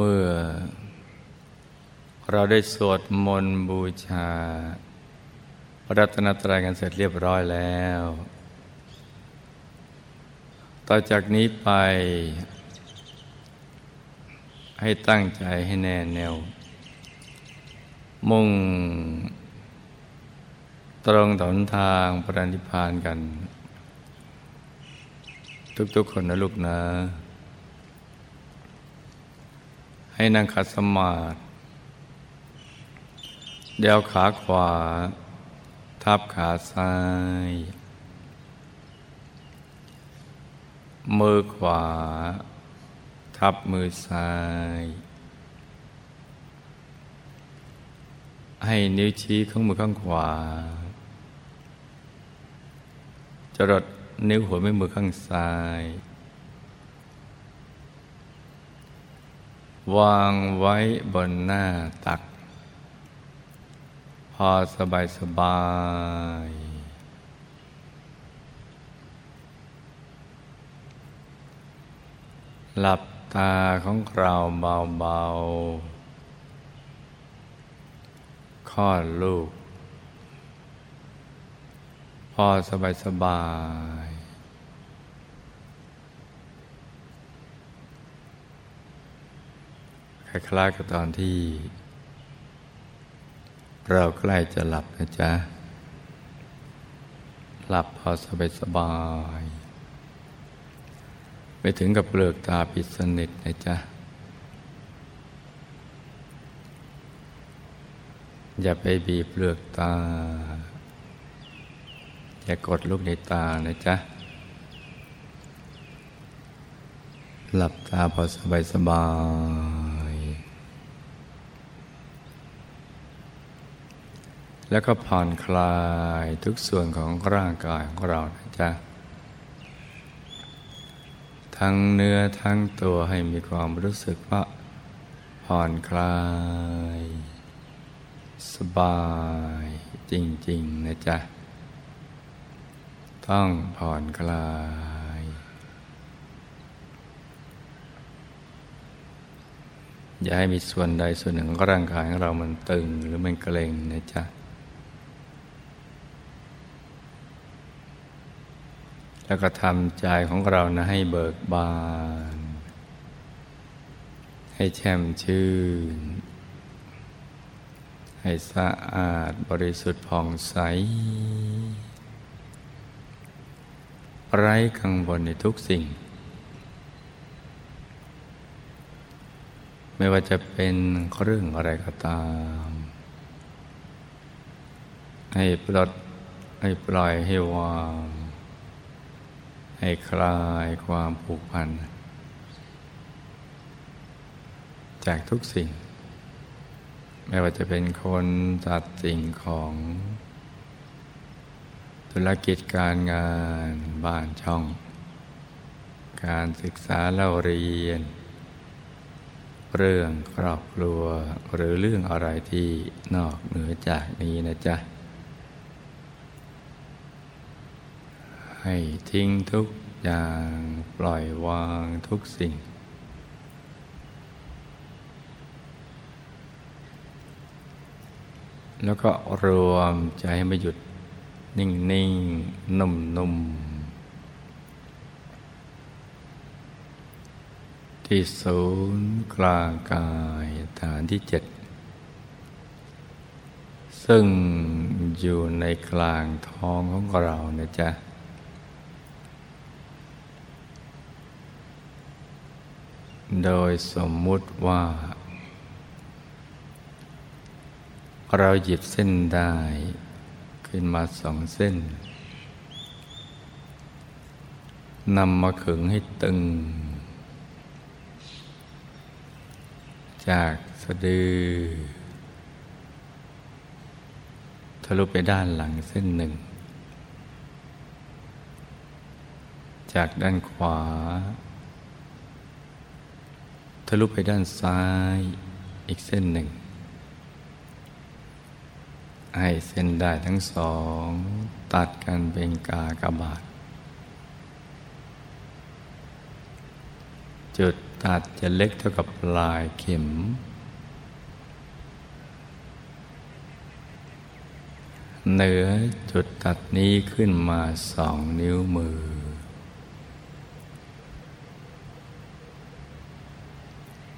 เมื่อ เราได้สวดมนต์บูชา พระรัตนตรัยกันเสร็จเรียบร้อยแล้ว ต่อจากนี้ไป ให้ตั้งใจให้แน่แนวมุ่ง ตรงถนทางปรินิพพานกัน ทุกๆคนนะลูกนะ ให้นั่งขัดสมาธิเดี๋ยวขาขวา ทับขาซ้าย มือขวา ทับมือซ้าย ให้นิ้วชี้ข้างมือข้างขวา จรดนิ้วหัวแม่มือข้างซ้าย วางไว้บนหน้าตัก พอสบายสบาย หลับตาของเราเบาๆคลอดลูก พอสบายสบาย คล้ายๆกับตอนที่ เราใกล้จะหลับนะจ๊ะ หลับพอสบายสบาย ไม่ถึงกับเปลือกตาปิดสนิทนะจ๊ะ อย่าไปบีบเปลือกตา อย่ากดลูกในตานะจ๊ะหลับตาพอสบายสบาย แล้วก็ผ่อนคลายทุกส่วนของร่างกายของเรานะจ๊ะ ทั้งเนื้อทั้งตัวให้มีความรู้สึกว่าผ่อนคลาย สบายจริง ๆ นะจ๊ะ ต้องผ่อนคลาย อย่าให้มีส่วนใดส่วนหนึ่งของร่างกายของเรามันตึงหรือมันเกร็งนะจ๊ะ แล้วก็ทำใจของเรานะให้เบิกบาน ให้แช่มชื่น ให้สะอาดบริสุทธิ์ผ่องใส ไร้กังวลในทุกสิ่ง ไม่ว่าจะเป็นเรื่องอะไรก็ตาม ให้ปลดให้ปล่อยให้วาง ให้คลายความผูกพัน จากทุกสิ่ง ไม่ว่าจะเป็นคนจัดสิ่งของ ธุรกิจการงานบ้านช่อง การศึกษาเล่าเรียน เรื่องครอบครัวหรือเรื่องอะไรที่นอกเหนือจากนี้นะจ๊ะ ให้ทิ้งทุกอย่างปล่อยวางทุกสิ่ง แล้วก็รวมใจให้มาหยุดนิ่งๆนุ่มๆที่ศูนย์กลางกายฐานที่เจ็ดซึ่งอยู่ในกลางท้องของเรานะจ๊ะ โดยสมมุติว่า เราหยิบเส้นได้ขึ้นมาสองเส้นนำมาขึงให้ตึง จากสะดือ ทะลุไปด้านหลังเส้นหนึ่ง จากด้านขวา ทะลุไปด้านซ้ายอีกเส้นหนึ่ง ให้เส้นได้ทั้งสอง ตัดกันเป็นกากบาท จุดตัดจะเล็กเท่ากับปลายเข็ม เหนือจุดตัดนี้ขึ้นมาสองนิ้วมือ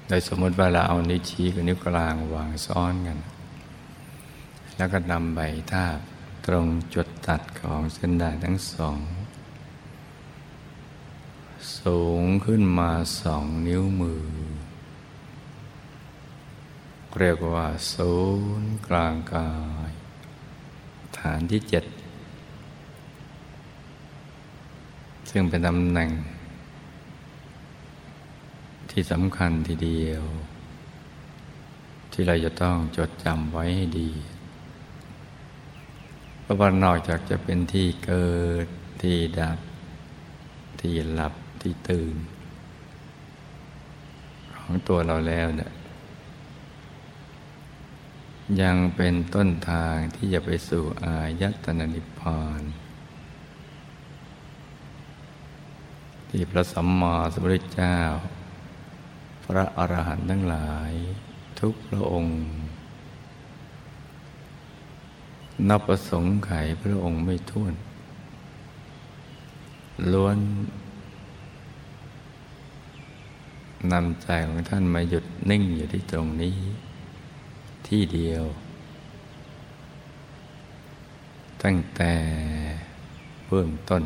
โดยสมมติว่าเราเอานิ้วชี้กับนิ้วกลางวางซ้อนกัน แล้วก็นำใบทาบตรงจุดตัดของเส้นได้ทั้งสอง สูงขึ้นมาสองนิ้วมือ เรียกว่าศูนย์กลางกาย ฐานที่เจ็ด ซึ่งเป็นตำแหน่ง ที่สำคัญทีเดียว ที่เราจะต้องจดจำไว้ให้ดีเพราะว่านอกจากจะเป็นที่เกิดที่ดับ ที่หลับที่ตื่น ของตัวเราแล้วเนี่ยยังเป็นต้นทางที่จะไปสู่อายตนะนิพพานที่พระสัมมาสัมพุทธเจ้า ระอรหันต์ทั้งหลาย ทุกพระองค์ นับประสงค์ไขพระองค์ไม่ท้วน ล้วนนำใจของท่านมาหยุดนิ่งอยู่ที่ตรงนี้ ที่เดียว ตั้งแต่เบื้องต้น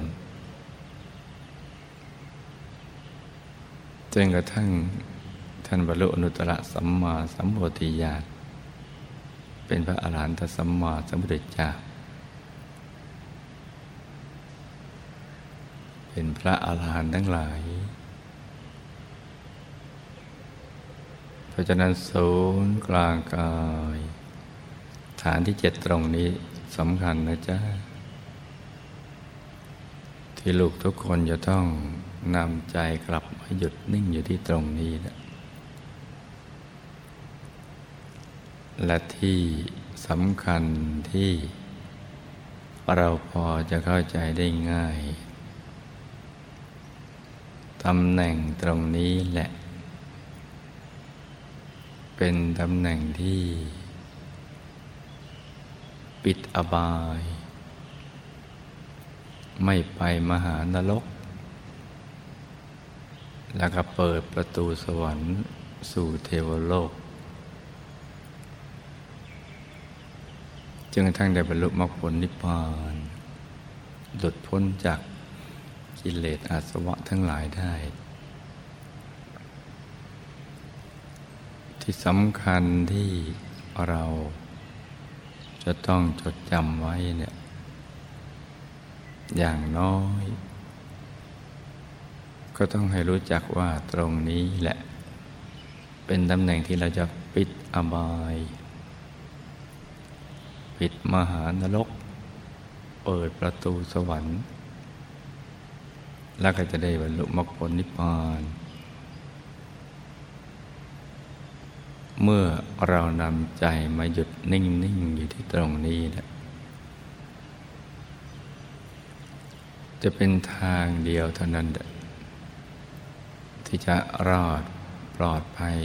จนกระทั่ง ท่านบรรลุอนุตตรสัมมาสัมโพธิญาณเป็นพระอรหันตสัมมาสัมพุทธเจ้า เป็นพระอรหันต์ทั้งหลาย เพราะฉะนั้นศูนย์กลางกาย ฐานที่เจ็ดตรงนี้สำคัญนะจ๊ะ ที่ลูกทุกคนจะต้องนำใจกลับมาหยุดนิ่งอยู่ที่ตรงนี้นะ และที่สำคัญที่ เราพอจะเข้าใจได้ง่ายตำแหน่งตรงนี้แหละ เป็นตำแหน่งที่ ปิดอบาย ไม่ไปมหานรก แล้วก็เปิดประตูสวรรค์สู่เทวโลก จึงทั้งได้บรรลุมรรคผลนิพพานหลุดพ้นจากกิเลสอาสวะทั้งหลายได้ ที่สำคัญที่เราจะต้องจดจำไว้เนี่ยอย่างน้อย ก็ต้องให้รู้จักว่าตรงนี้แหละ เป็นตำแหน่งที่เราจะปิดอบาย ปิดมหานรก เปิดประตูสวรรค์ แล้วก็จะได้บรรลุมรรคผลนิพพาน เมื่อเรานำใจมาหยุดนิ่ง ๆ อยู่ที่ตรงนี้นะจะเป็นทางเดียวเท่านั้น ที่จะรอดปลอดภัย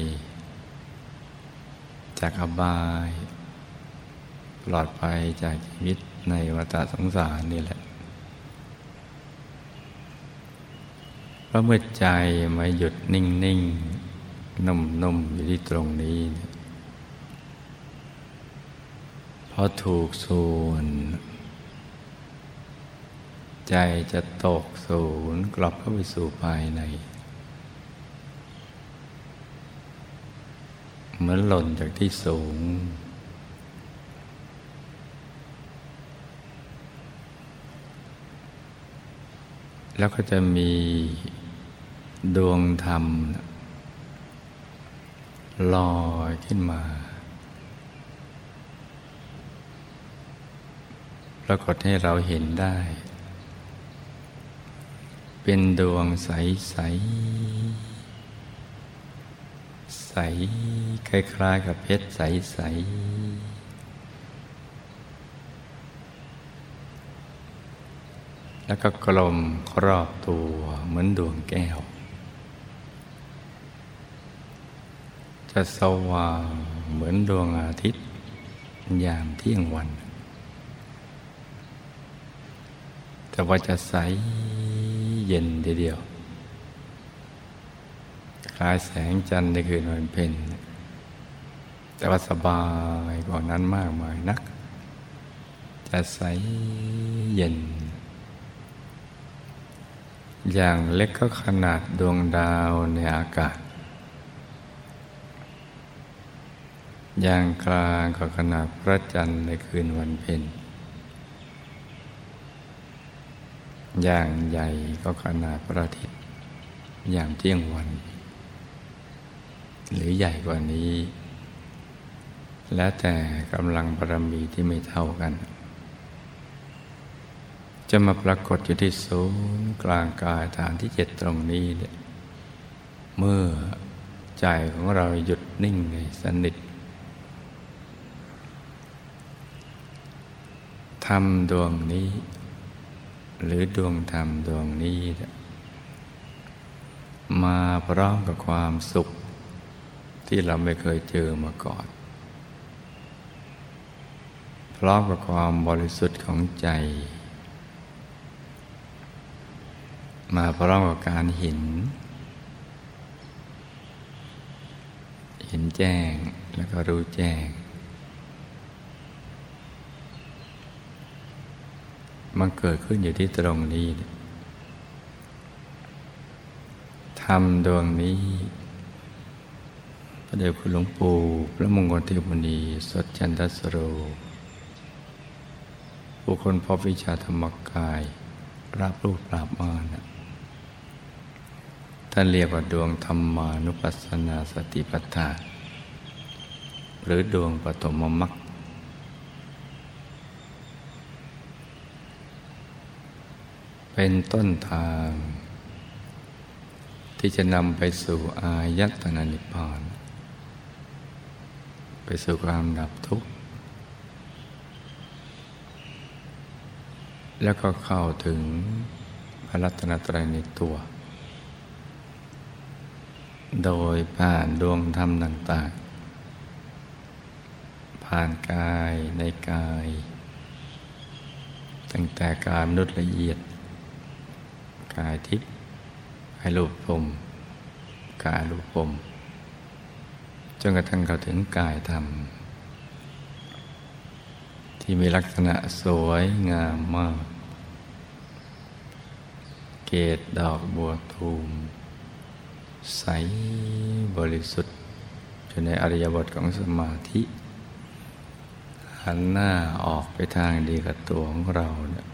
จากอบาย ปลอดภัยจากชีวิตในวัฏสงสารนี่แหละเพราะเมื่อใจมาหยุดนิ่งๆนุ่มๆอยู่ที่ตรงนี้ พอถูกส่วน ใจจะตกศูนย์กลับเข้าไปสู่ภายใน เหมือนหล่นจากที่สูง แล้วก็จะมีดวงธรรมลอยขึ้นมา ปรากฏให้เราเห็นได้ เป็นดวงใสใสใสคล้ายๆกับเพชรใสใส แล้วก็กลมครอบตัวเหมือนดวงแก้ว จะสว่างเหมือนดวงอาทิตย์ยามเที่ยงวัน แต่ว่าจะใสเย็นทีเดียวคล้ายแสงจันทร์ในคืนวันเพ็ญแต่ว่าสบายกว่านั้นมากมายนัก จะใสเย็น อย่างเล็กก็ขนาดดวงดาวในอากาศ อย่างกลางก็ขนาดพระจันทร์ในคืนวันเพ็ญ อย่างใหญ่ก็ขนาดพระอาทิตย์ อย่างเที่ยงวัน หรือใหญ่กว่านี้ แล้วแต่กำลังบารมีที่ไม่เท่ากัน จะมาปรากฏอยู่ที่ศูนย์กลางกายฐานที่เจ็ดตรงนี้เนี่ยเมื่อใจของเราหยุดนิ่งในสนิทธรรมดวงนี้ หรือดวงธรรมดวงนี้ มาพร้อมกับความสุข ที่เราไม่เคยเจอมาก่อน พร้อมกับความบริสุทธิ์ของใจ มาพร้อมกับการเห็น เห็นแจ้งแล้วก็รู้แจ้ง มันเกิดขึ้นอยู่ที่ตรงนี้ทำดวงนี้พระเดชคุณหลวงปู่พระมงคลเทพนีสดจันทสโรบุคคลพบวิชาธรรมกาย รับรูปปราบมาร ท่านเรียกว่าดวงธรรมานุปัสสนาสติปัฏฐานหรือดวงปฐมมรรคเป็นต้นทาง ที่จะนำไปสู่อายตนะนิพพาน ไปสู่ความดับทุกข์ แล้วก็เข้าถึงพระรัตนตรัยในตัว โดยผ่านดวงธรรมต่างๆ ผ่านกายในกาย ตั้งแต่กายมนุษย์ละเอียด กายทิพย์กายรูปพรมกายรูปพรมจนกระทั่งเข้าถึงกายธรรม ที่มีลักษณะสวยงามมาก เกตดอกบัวตูม ใสบริสุทธิ์อยู่ในอริยบทของสมาธิ หันหน้าออกไปทางดีกับตัวของเราเนี่ย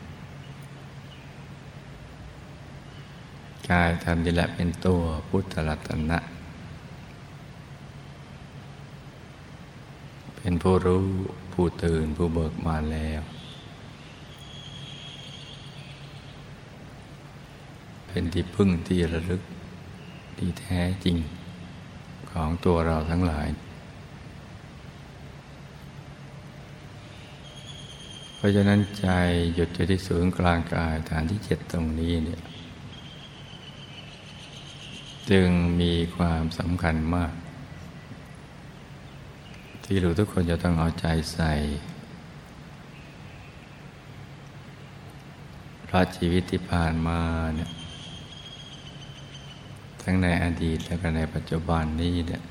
กายธรรมนี่แหละเป็นตัวพุทธรัตนะ เป็นผู้รู้ผู้ตื่นผู้เบิกบานแล้ว เป็นที่พึ่งที่ระลึก ที่แท้จริงของตัวเราทั้งหลาย เพราะฉะนั้นใจหยุดอยู่ที่ศูนย์กลางกายฐานที่เจ็ดตรงนี้เนี่ยจึงมีความสำคัญมาก ที่เรู้ทุกคนจะต้องเอาใจใส่ เพราะชีวิตที่ผ่านมาเนี่ย ทั้งในอดีตและก็ในปัจจุบันนี้เนี่ย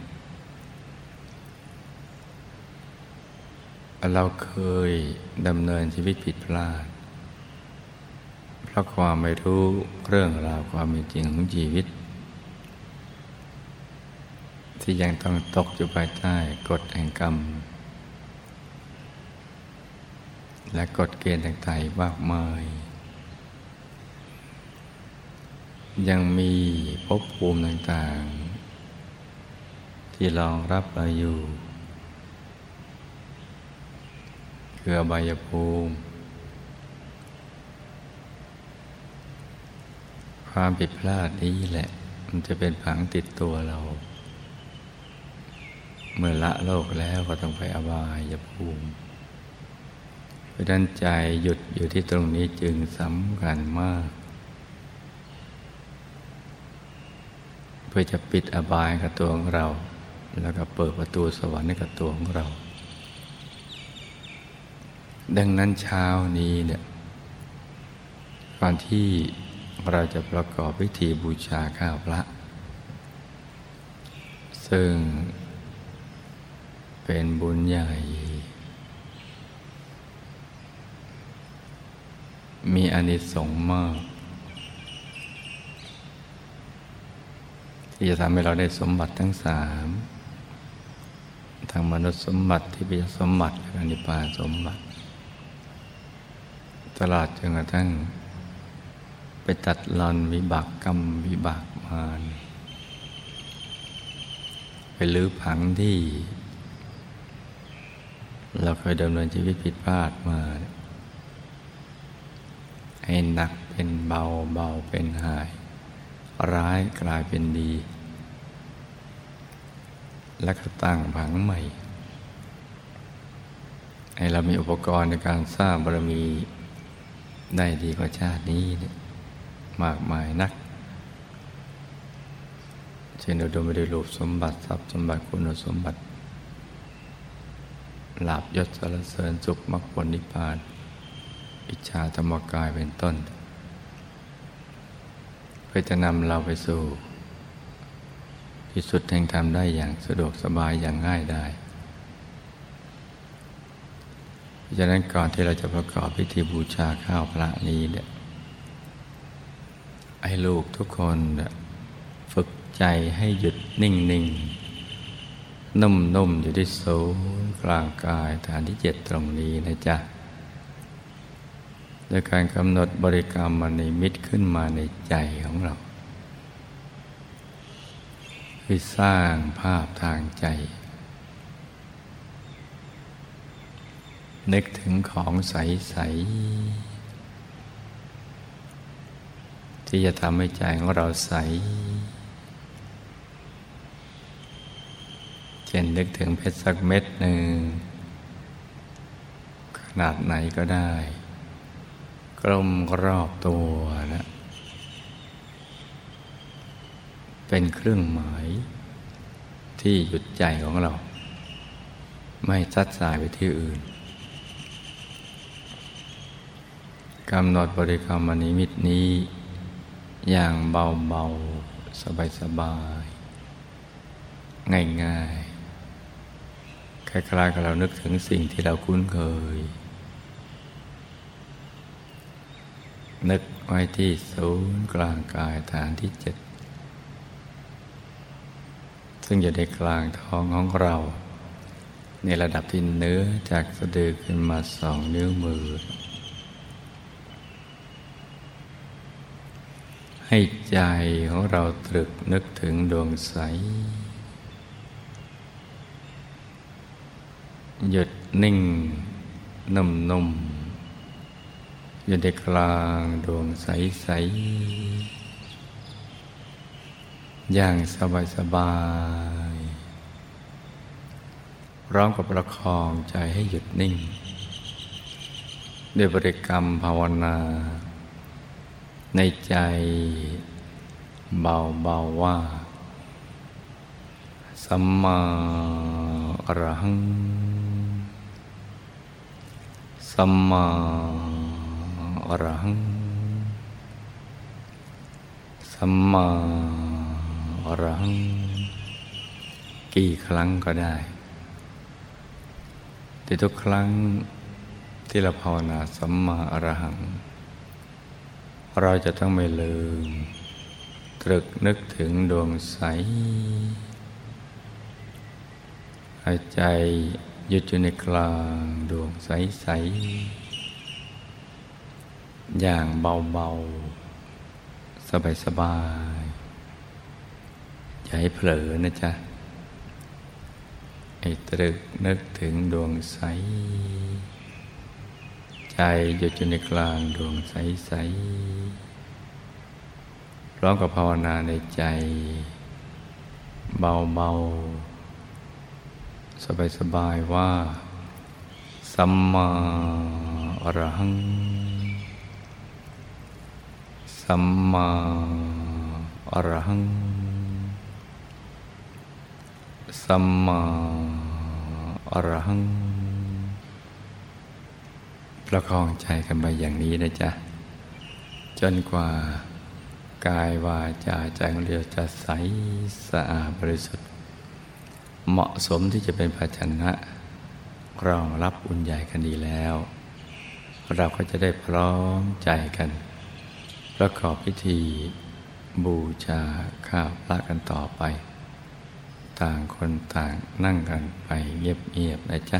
เราเคยดำเนินชีวิตผิดพลาด เพราะความไม่รู้เรื่องราวความเป็นจริงของชีวิต ที่ยังต้องตกอยู่ภายใต้กฎแห่งกรรม และกฎเกณฑ์ต่างๆมากมาย ยังมีภพภูมิต่างๆ ที่รองรับเราอยู่คืออบายภูมิ ความผิดพลาดนี้แหละ มันจะเป็นผังติดตัวเรา เมื่อละโลกแล้วก็ต้องไปอบายภูมิเพราะนั้นใจหยุดอยู่ที่ตรงนี้จึงสำคัญมาก พื่อจะปิดอบายกับตัวของเรา แล้วก็เปิดประตูสวรรค์ให้กับตัวของเรา ดังนั้นเช้านี้เนี่ยก่อนที่เราจะประกอบพิธีบูชาข้าวพระ ซึ่งเป็นบุญใหญ่ มีอานิสงส์มาก ที่จะทำให้เราได้สมบัติทั้งสามทางมนุษย์สมบัติที่เป็นสมบัติและนิพพานสมบัติ ตลอดจนกระทั่ง ไปตัดลอนวิบากกรรมวิบากมารไปลื้อผังที่ เราเคยดำเนินชีวิตผิดพลาดมา ให้หนักเป็นเบาเบาเป็นหาย ร้ายกลายเป็นดี และก็ตั้งผังใหม่ ให้เรามีอุปกรณ์ในการสร้างบารมีได้ดีกว่าชาตินี้นมากมายนัก เช่นอุดมไปด้วยรูปสมบัติทรัพย์สมบัติคุณสมบัติลาบยศสารเสริญสุขมรรคผลนิพพาน อิจฉาธรรมกายเป็นต้น เพื่อจะนำเราไปสู่ ที่สุดแห่งธรรมได้อย่างสะดวกสบายอย่างง่ายได้ เพราะฉะนั้นก่อนที่เราจะประกอบพิธีบูชาข้าวพระนี้เนี่ยให้ลูกทุกคนฝึกใจให้หยุดนิ่งนิ่งนุ่มนุ่มอยู่ที่ศูนย์กลางกายฐานที่เจ็ดตรงนี้นะจ๊ะ โดยการกำหนดบริกรรมมันในมิตขึ้นมาในใจของเราให้สร้างภาพทางใจ นึกถึงของใส ๆ ที่จะทำให้ใจของเราใส เช่นนึกถึงเพชรสักเม็ดหนึ่ง ขนาดไหนก็ได้ กลมรอบตัวนะ เป็นเครื่องหมาย ที่หยุดใจของเรา ไม่ซัดสายไปที่อื่นกำหนดบริกรรมนิมิตนี้ อย่างเบาๆ สบายๆ ง่ายๆ คล้ายๆกับเรานึกถึงสิ่งที่เราคุ้นเคย นึกไว้ที่ศูนย์กลางกายฐานที่เจ็ดซึ่งอยู่ในกลางท้องของเรา ในระดับที่เนื้อจากสะดือขึ้นมาสองนิ้วมือ ให้ใจของเราตรึกนึกถึงดวงใส หยุดนิ่งนุ่มนม อยู่ในกลางดวงใสใสอย่างสบาย สบายร้อมกับประคองใจให้หยุดนิ่ง ด้วยบริกรรมภาวนา ในใจเบาเบาว่า สัมมาอรหัง สัมมา อรหัง สัมมาอรหัง กี่ครั้งก็ได้ แต่ทุกครั้งที่เราภาวนาสัมมาอรหัง เราจะต้องไม่ลืม ตรึกนึกถึงดวงใสหายใจหยุดอยู่ในกลางดวงใสใส อย่างเบาๆ สบายๆ อย่าให้เผลอนะจ๊ะให้ตรึกนึกถึงดวงใส ใจหยุดอยู่ในกลางดวงใส ๆ พร้อมกับภาวนาในใจ เบาๆ สบายๆ ว่า สัมมาอรหัง สัมมาอรหัง สัมมาอรหัง ประคองใจกันไปอย่างนี้นะจ๊ะ จนกว่ากายวาจาใจของเราจะใสสะอาดบริสุทธิ์ เหมาะสมที่จะเป็นภาชนะรองรับอุ่นใหญ่กันดีแล้ว เราก็จะได้พร้อมใจกัน ประกอบพิธี บูชาข้าวพระกันต่อไป ต่างคนต่างนั่งกันไปเงียบๆนะจ๊ะ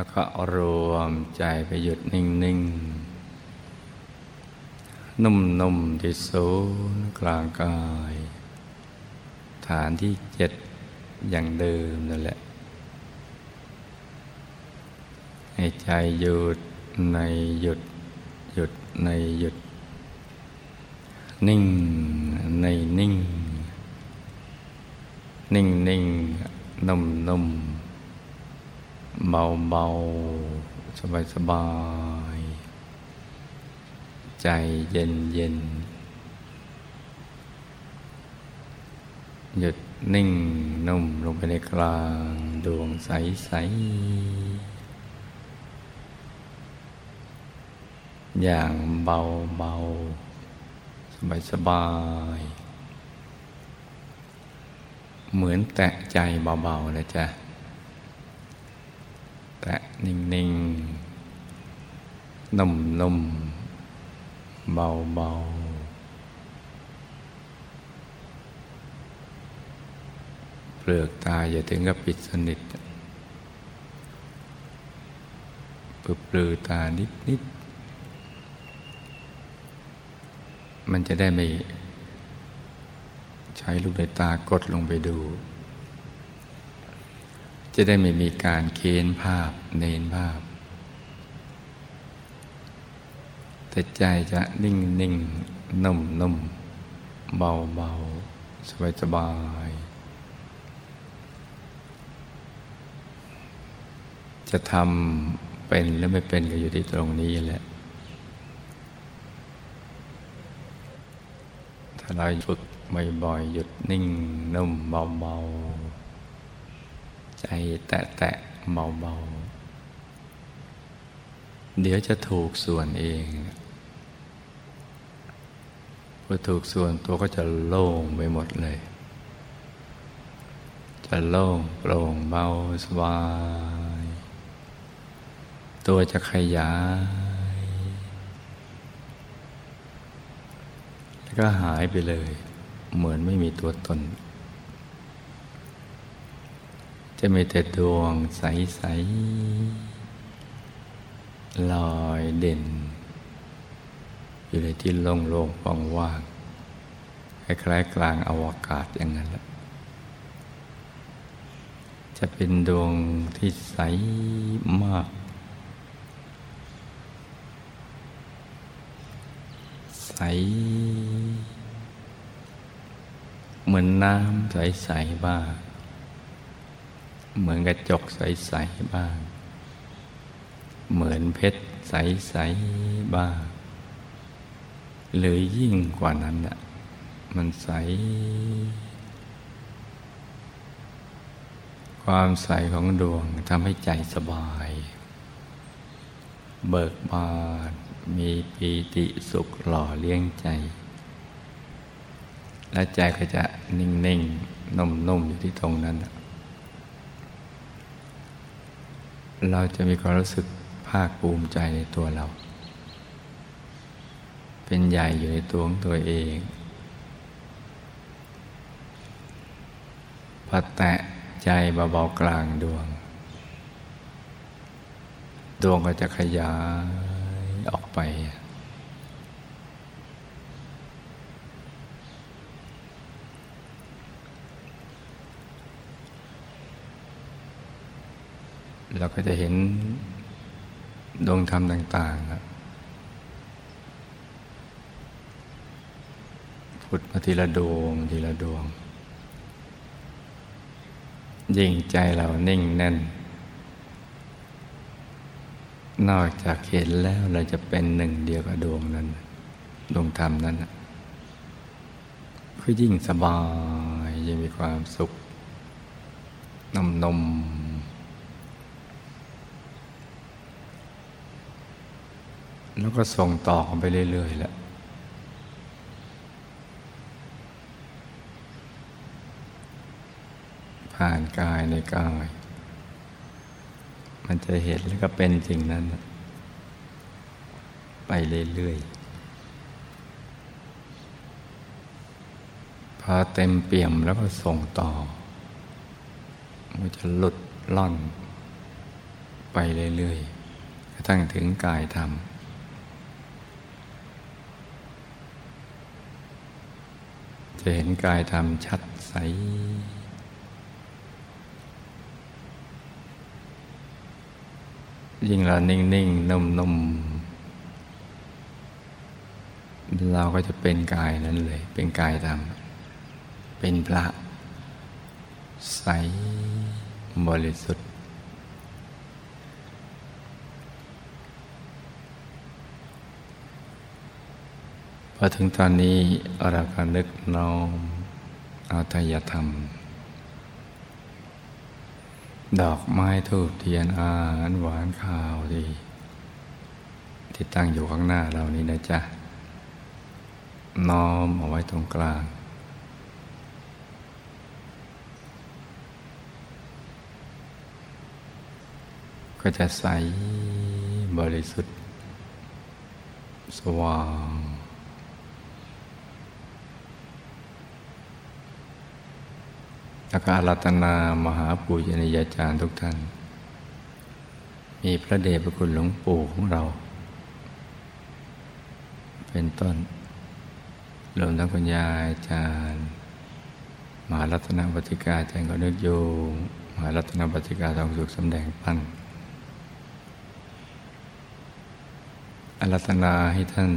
แล้วก็รวมใจไปหยุดนิ่ง ๆ นุ่ม ๆ ที่ศูนย์กลางกาย ฐานที่เจ็ดอย่างเดิมนั่นแหละ ให้ใจหยุดในหยุดหยุดในหยุด นิ่งในนิ่ง นิ่งนิ่งนุ่มนุ่ม เบาเบาสบายสบาย ใจเย็นเย็น หยุดนิ่งนุ่มลงไปในกลางดวงใสใส อย่างเบาเบาสบายสบาย เหมือนแตะใจเบาๆนะจ๊ะ แตะนิ่งๆ นุ่มๆ เบาๆเปลือกตาอย่าถึงกับปิดสนิทปลือปลือตานิดๆมันจะได้ไม่ ใช้ลูกในตากดลงไปดู จะได้ไม่มีการเค้นภาพเน้นภาพ แต่ใจจะนิ่งนิ่งนุ่มนุ่มเบาเบาสบายสบายจะทำเป็นหรือไม่เป็นก็อยู่ที่ตรงนี้แหละ ถ้าเราฝึกบ่อยๆหยุดนิ่งนุ่มเบาๆ ใจแตะแตะเบาๆเดี๋ยวจะถูกส่วนเองพอถูกส่วนตัวก็จะโล่งไปหมดเลย จะโล่งโปร่งเบาสบาย ตัวจะขยาย แล้วก็หายไปเลย เหมือนไม่มีตัวตน จะมีแต่ดวงใส ๆ ลอยเด่น อยู่ในที่โล่งๆว่างๆคล้ายๆกลางอวกาศอย่างนั้นแหละจะเป็นดวงที่ใสมาก ใส เหมือนน้ำใส ๆ บ้าง เหมือนกระจกใส ๆ บ้าง เหมือนเพชรใส ๆ บ้าง หรือยิ่งกว่านั้นอะมันใส ความใสของดวงทำให้ใจสบาย เบิกบานมีปีติสุขหล่อเลี้ยงใจ และใจก็จะนิ่ง ๆ นุ่ม ๆ อยู่ที่ตรงนั้น เราจะมีความรู้สึกภาคภูมิใจในตัวเรา เป็นใหญ่อยู่ในตัวของตัวเองพอแตะใจเบาๆกลางดวง ดวงก็จะขยายออกไป เราก็จะเห็นดวงธรรมต่างๆผุดมาทีละดวงทีละดวง ยิ่งใจเรานิ่งแน่น นอกจากเห็นแล้วเราจะเป็นหนึ่งเดียวกับดวงนั้น ดวงธรรมนั้นก็ยิ่งสบายยิ่งมีความสุขนมนม แล้วก็ส่งต่อไปเรื่อยๆแหละผ่านกายในกาย มันจะเห็นแล้วก็เป็นสิ่งนั้น ไปเรื่อยๆพอเต็มเปี่ยมแล้วก็ส่งต่อ มันจะหลุดล่อนไปเรื่อยๆกระทั่งถึงกายธรรม จะเห็นกายธรรมชัดใส ยิ่งเรานิ่งๆนุ่มๆ เราก็จะเป็นกายนั้นเลย เป็นกายธรรม เป็นพระ ใสบริสุทธิ์ พอถึงตอนนี้เราก็นึกน้อมเอาทายธรรม ดอกไม้ทูบเทียนอาหารหวานข้าวดีที่ตั้งอยู่ข้างหน้าเรานี้นะจ๊ะ น้อมเอาไว้ตรงกลาง ก็จะใสบริสุทธิ์ สว่าง แล้วก็อารัตนามหาปุญญาจารย์ทุกท่าน มีพระเดชพระคุณหลวงปู่ของเรา เป็นต้นรวมทั้งคุณยายอาจารย์มหารัตนปฏิกาอาจารย์ก็นึกอยู่มหารัตนปฏิกาทองสุขสำแดงปั้นอารัตนาให้ท่าน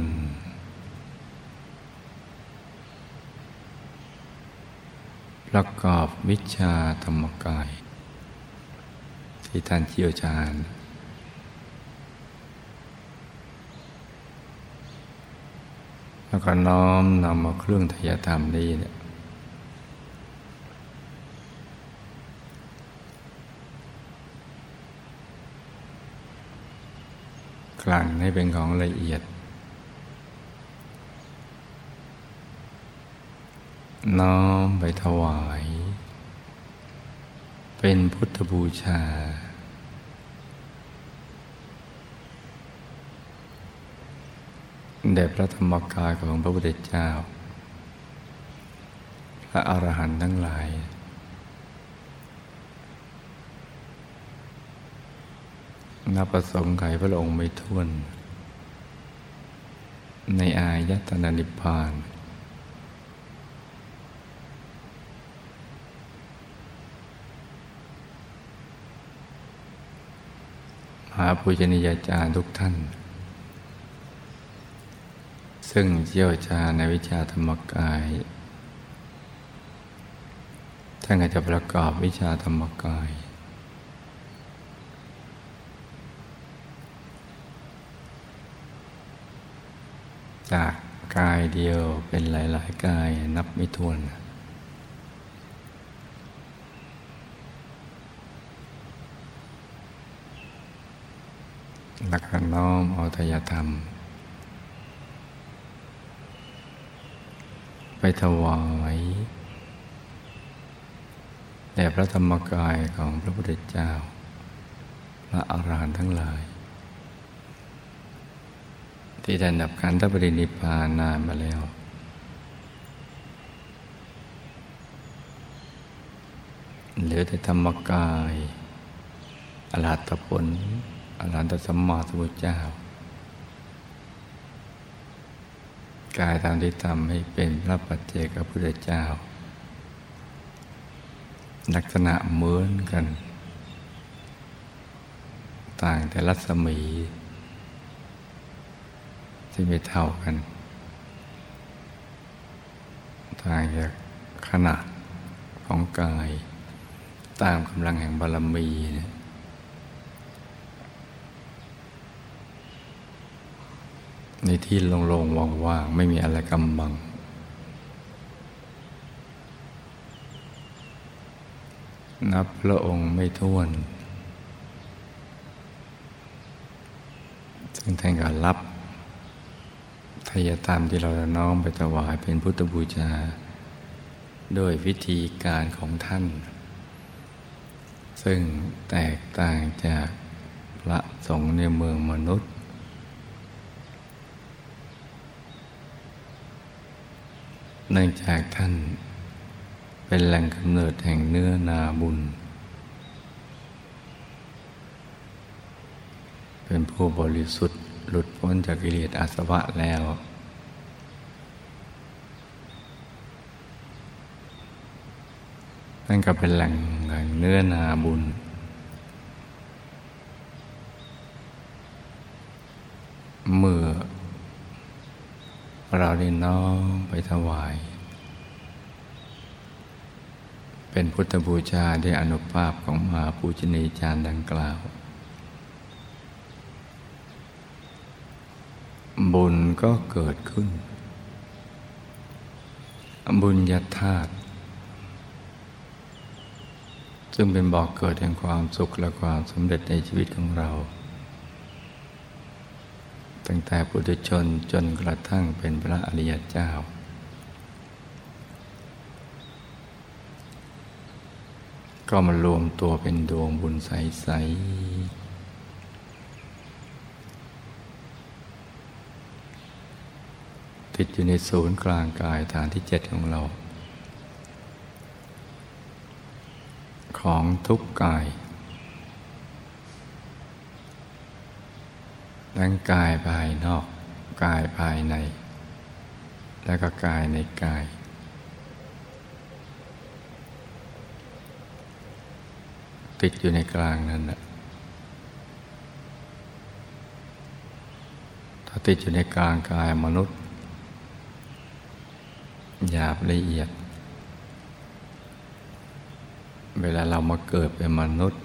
ประกอบวิชาธรรมกาย ที่ท่านเชี่ยวชาญแล้วก็น้อมนำมาเครื่องทยธรรมนี้เนี่ยกลั่นให้เป็นของละเอียด น้อมไปถวาย เป็นพุทธบูชา แด่พระธรรมกายของพระพุทธเจ้า พระอรหันต์ทั้งหลาย นับประสงค์ไขพระองค์ไม่ท้วน ในอายตนะนิพพาน หาภูชนียาจารย์ทุกท่าน ซึ่งเชี่ยวชาญในวิชาธรรมกาย ท่านก็จะประกอบวิชาธรรมกาย จากกายเดียวเป็นหลาย ๆ กายนับไม่ถ้วน หลักน้อมเอาทยธรรม ไปถวายแด่พระธรรมกายของพระพุทธเจ้า พระอรหันต์ทั้งหลาย ที่ได้ดับการทับรินิพพานนานมาแล้วเหลือแต่ธรรมกายอรหัตผล รหันตสัมมาสัมพุทธเจ้ากายตามที่ทำให้เป็นพระปัจเจกพุทธเจ้า ลักษณะเหมือนกัน ต่างแต่รัศมีที่ไม่เท่ากัน ต่างจากขนาดของกาย ตามกำลังแห่งบารมีเนี่ย ในที่โล่งๆว่างๆไม่มีอะไรกำบัง นับพระองค์ไม่ท้วน ซึ่งท่านก็รับทายตามที่เราน้อมไปถวายเป็นพุทธบูชาโดยวิธีการของท่าน ซึ่งแตกต่างจากพระสงฆ์ในเมืองมนุษย์ เนื่องจากท่าน เป็นแหล่งกำเนิดแห่งเนื้อนาบุญ เป็นผู้บริสุทธิ์หลุดพ้นจากกิเลสอาสวะแล้วนั่นก็เป็นแหล่งแห่งเนื้อนาบุญ เมื่อ เราได้น้อมไปถวาย เป็นพุทธบูชาด้วยอนุภาพของมหาปูชนียจารย์ดังกล่าว บุญก็เกิดขึ้น บุญญาธาตุซึ่งเป็นบอกเกิดแห่งความสุขและความสำเร็จในชีวิตของเรา ตั้งแต่ปุถุชนจนกระทั่งเป็นพระอริยเจ้า ก็มารวมตัวเป็นดวงบุญใส ๆ ติดอยู่ในศูนย์กลางกายฐานที่เจ็ดของเรา ของทุกกาย ทั้งกายภายนอก กายภายใน แล้วก็กายในกาย ติดอยู่ในกลางนั่นแหละถ้าติดอยู่ในกลางกายมนุษย์หยาบละเอียด เวลาเรามาเกิดเป็นมนุษย์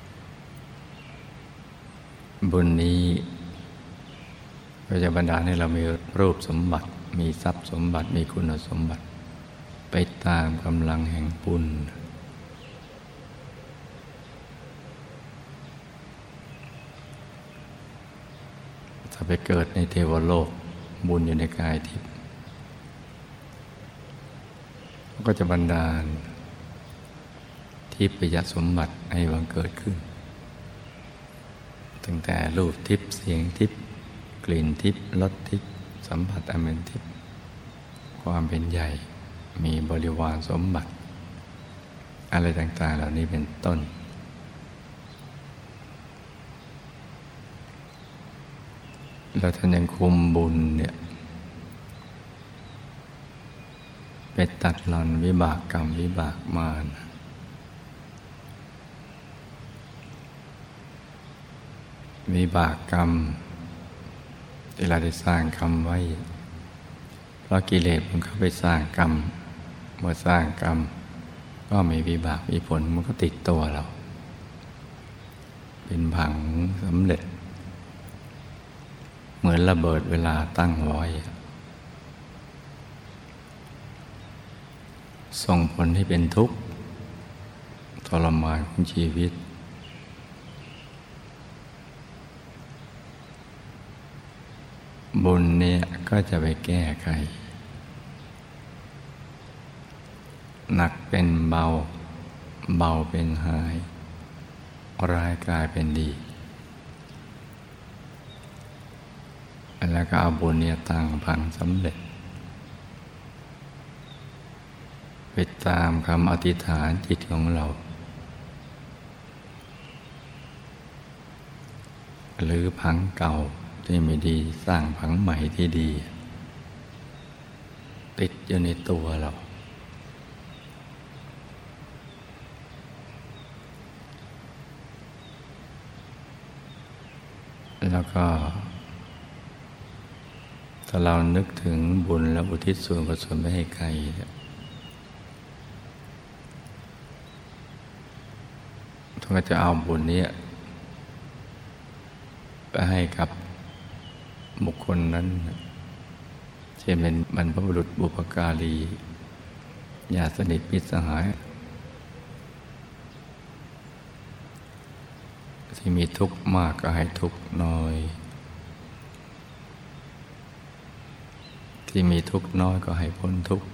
บุญนี้ ก็จะบันดาลให้เรามีรูปสมบัติ มีทรัพย์สมบัติ มีคุณสมบัติ ไปตามกำลังแห่งบุญถ้าไปเกิดในเทวโลกบุญอยู่ในกายทิพย์ก็จะบันดาล ทิพยสมบัติให้บังเกิดขึ้น ตั้งแต่รูปทิพย์เสียงทิพย์ ลิ่นทิพย์รสทิพย์สัมผัสอเมนทิพย์ความเป็นใหญ่มีบริวารสมบัติ อะไรต่าง ๆ เหล่านี้เป็นต้นแล้วท่านยังคุมบุญเนี่ยไปตัดหลอนวิบากกรรมวิบากมารวิบากกรรม ที่เราได้สร้างกรรมไว้ เพราะกิเลสมันเข้าไปสร้างกรรม เมื่อสร้างกรรม ก็มีวิบากมีผลมันก็ติดตัวเรา เป็นผังสำเร็จ เหมือนระเบิดเวลาตั้งไว้ ส่งผลให้เป็นทุกข์ทรมานของชีวิต บุญเนี่ยก็จะไปแก้ไขหนักเป็นเบา เบาเป็นหาย ร้ายกลายเป็นดี แล้วก็เอาบุญเนี่ยตั้งพังสำเร็จ ไปตามคำอธิษฐานจิตของเรา หรือพังเก่า ที่ไม่ดีสร้างพังใหม่ที่ดี ติดอยู่ในตัวเรา แล้วก็ ถ้าเรานึกถึงบุญและอุทิศส่วนกุศลไม่ให้ใครท่านก็จะเอาบุญนี้ไปให้กับ บุคคลนั้น เช่นเป็นบรรพบุรุษบุปการีญาติสนิทมิตรสหาย ที่มีทุกข์มากก็ให้ทุกข์น้อย ที่มีทุกข์น้อยก็ให้พ้นทุกข์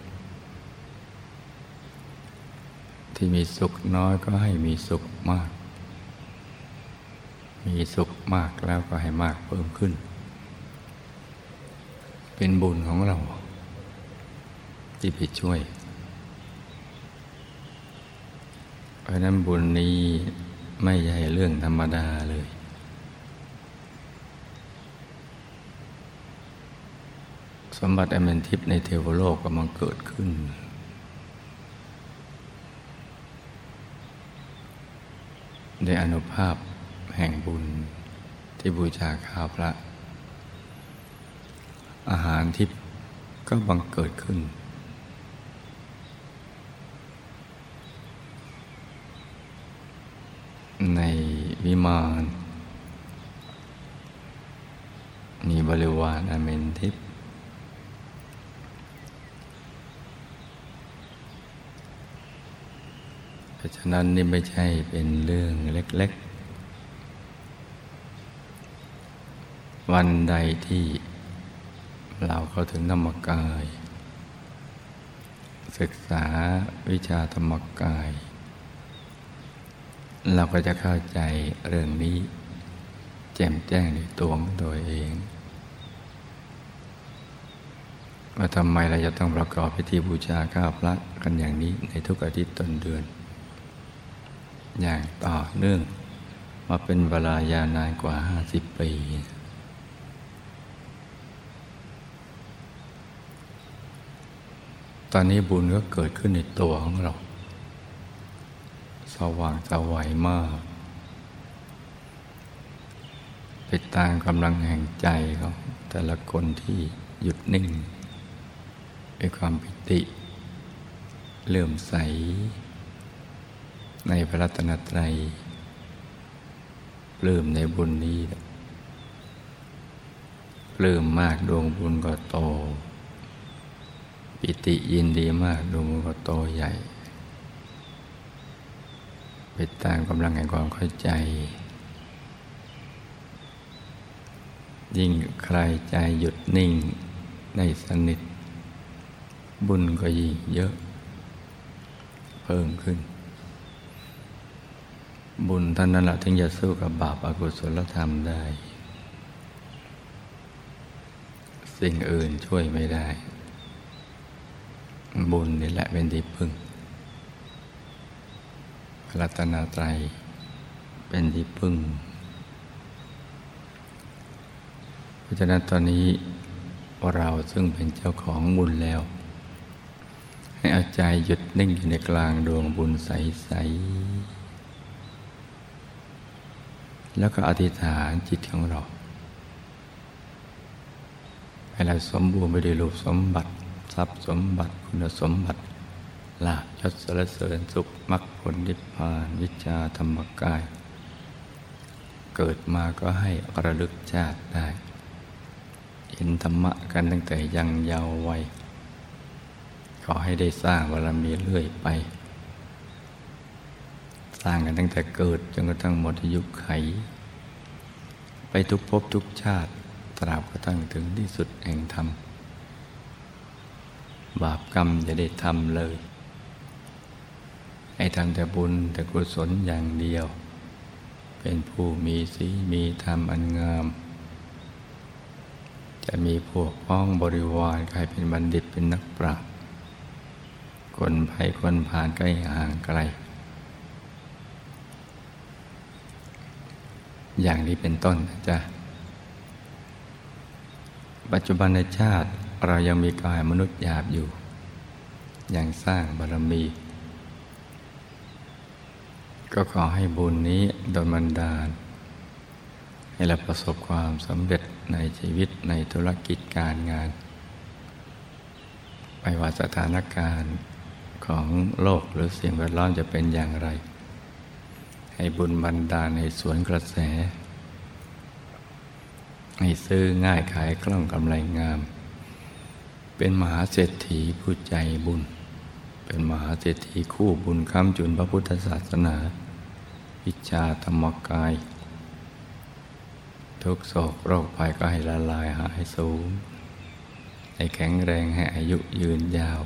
ที่มีสุขน้อยก็ให้มีสุขมาก มีสุขมากแล้วก็ให้มากเพิ่มขึ้น เป็นบุญของเรา ที่ไปช่วย เพราะนั้นบุญนี้ไม่ใช่เรื่องธรรมดาเลย สมบัติอเมนทิพในเทวโลกกำลังเกิดขึ้นในอนุภาพแห่งบุญที่บูชาข้าพระ อาหารที่ก็บังเกิดขึ้น ในวิมานมีบริวารอเมนทิพราะฉะนั้นนี่ไม่ใช่เป็นเรื่องเล็ก ๆ วันใดที่ เราเข้าถึงธรรมกาย ศึกษาวิชาธรรมกาย เราก็จะเข้าใจเรื่องนี้ แจ่มแจ้งในตัวของตัวเองว่าทำไมเราจะต้องประกอบพิธีบูชาข้าพระกันอย่างนี้ในทุกอาทิตย์ต้นเดือน อย่างต่อเนื่องมาเป็นเวลายาวนานกว่าห้าสิบปี ตอนนี้บุญก็เกิดขึ้นในตัวของเรา สว่างสวัยมากไปตามกำลังแห่งใจเขาแต่ละคนที่หยุดนิ่งด้วยความปิติเลื่อมใส ในพระรัตนตรัยปลื้มในบุญนี้ปลื้มมากดวงบุญก็โต ปิติยินดีมากดวงบุญก็โตใหญ่ไปตามกำลังแห่งความเข้าใจ ยิ่งใครใจหยุดนิ่งในสนิท บุญก็ยิ่งเยอะ เพิ่มขึ้น บุญท่านนั้นแหละถึงจะสู้กับบาปอากุศลธรรมได้ สิ่งอื่นช่วยไม่ได้ บุญนี่แหละเป็นที่พึ่งรัตนาไตรเป็นที่พึ่ง เพราะฉะนั้นตอนนี้เราซึ่งเป็นเจ้าของบุญแล้ว ให้เอาใจหยุดนิ่งอยู่ในกลางดวงบุญใส ๆ แล้วก็อธิษฐานจิตของเรา ให้เราสมบูรณ์ไปด้วยรูปสมบัติ ทรัพย์สมบัติ คุณสมบัติลาบยศสรเสริญสุขมรรคผลนิพพานวิชาธรรมกาย เกิดมาก็ให้ระลึกชาติได้ เห็นธรรมะกันตั้งแต่ยังเยาว์วัยขอให้ได้สร้างบารมีเรื่อยไป สร้างกันตั้งแต่เกิดจนกระทั่งหมดอายุไข ไปทุกภพทุกชาติตราบกระทั่งถึงที่สุดแห่งธรรม บาปกรรมจะได้ทำเลยให้ทำแต่บุญแต่กุศลอย่างเดียว เป็นผู้มีศีลมีธรรมอันงาม จะมีพวกพ้องบริวารใครเป็นบัณฑิตเป็นนักปราชญ์คนภัยคนผ่านใกล้ห่างไกล อย่างนี้เป็นต้นนะจ๊ะปัจจุบันในชาติ เรายังมีกายมนุษย์หยาบอยู่ ยังสร้างบารมี ก็ขอให้บุญนี้โดนบันดาล ให้เราประสบความสำเร็จในชีวิตในธุรกิจการงาน ไม่ว่าสถานการณ์ของโลกหรือสิ่งแวดล้อมจะเป็นอย่างไร ให้บุญบันดาลในสวนกระแส ให้ซื้อง่ายขายคล่องกำไรงาม เป็นมหาเศรษฐีผู้ใจบุญ เป็นมหาเศรษฐีคู่บุญค้ำจุนพระพุทธศาสนาวิชาธรรมกาย ทุกโศกโรคภัยก็ให้ละลายหายสูงให้แข็งแรงให้อายุยืนยาว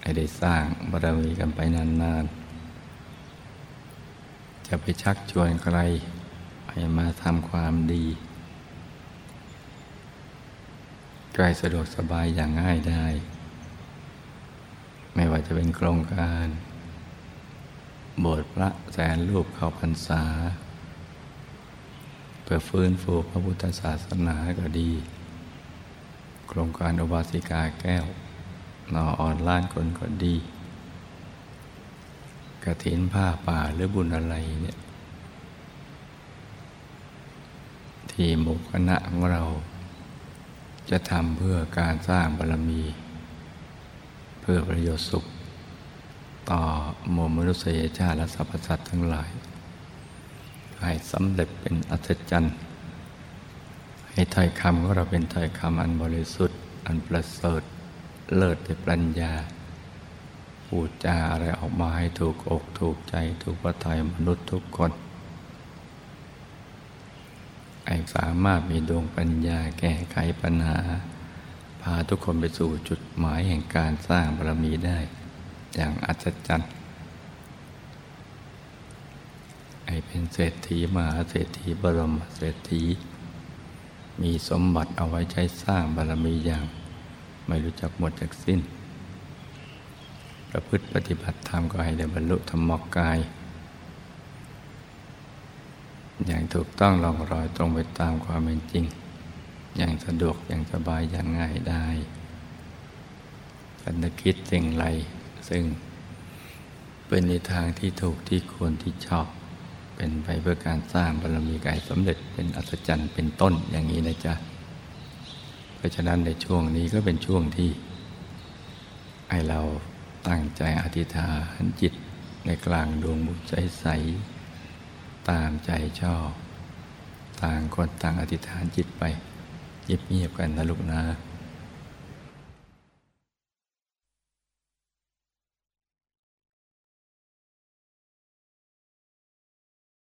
ให้ได้สร้างบารมีกันไปนานๆ จะไปชักชวนใครให้มาทำความดี ใกล้สะดวกสบายอย่างง่ายได้ ไม่ว่าจะเป็นโครงการ โบสถ์พระแสนรูปเข้าพรรษา เพื่อฟื้นฟูพระพุทธศาสนาก็ดี โครงการอุบาสิกาแก้วนอออนล้านคนก็ดีกระถินผ้าป่าหรือบุญอะไรเนี่ย ที่หมู่คณะของเรา จะทำเพื่อการสร้างบารมี เพื่อประโยชน์สุข ต่อมวลมนุษยชาติและสรรพสัตว์ทั้งหลาย ให้สำเร็จเป็นอัศจรรย์ ให้ถ้อยคำของเราเป็นถ้อยคำอันบริสุทธิ์ อันประเสริฐเลิศในปัญญาพูดจาอะไรออกมาให้ถูกอกถูกใจถูกพระทัยมนุษย์ทุกคน ไอ้สามารถมีดวงปัญญาแก้ไขปัญหา พาทุกคนไปสู่จุดหมายแห่งการสร้างบารมีได้ อย่างอัศจรรย์ไอเป็นเศรษฐีมหาเศรษฐีบรมเศรษฐี มีสมบัติเอาไว้ใช้สร้างบารมีอย่าง ไม่รู้จักหมดจากสิ้น ประพฤติปฏิบัติธรรมก็ให้ได้บรรลุธรรมกาย อย่างถูกต้องลองรอยตรงไปตามความเป็นจริง อย่างสะดวกอย่างสบายอย่างง่ายได้การนึกคิดสิ่งไรซึ่งเป็นในทางที่ถูกที่ควรที่ชอบ เป็นไปเพื่อการสร้างบารมีกายสำเร็จเป็นอัศจรรย์เป็นต้นอย่างนี้นะจ๊ะ เพราะฉะนั้นในช่วงนี้ก็เป็นช่วงที่ให้เราตั้งใจอธิษฐานจิตในกลางดวงบุญใส ตามใจชอบ ต่างคนต่างอธิษฐานจิตไปเงียบๆกันนะลูกนะ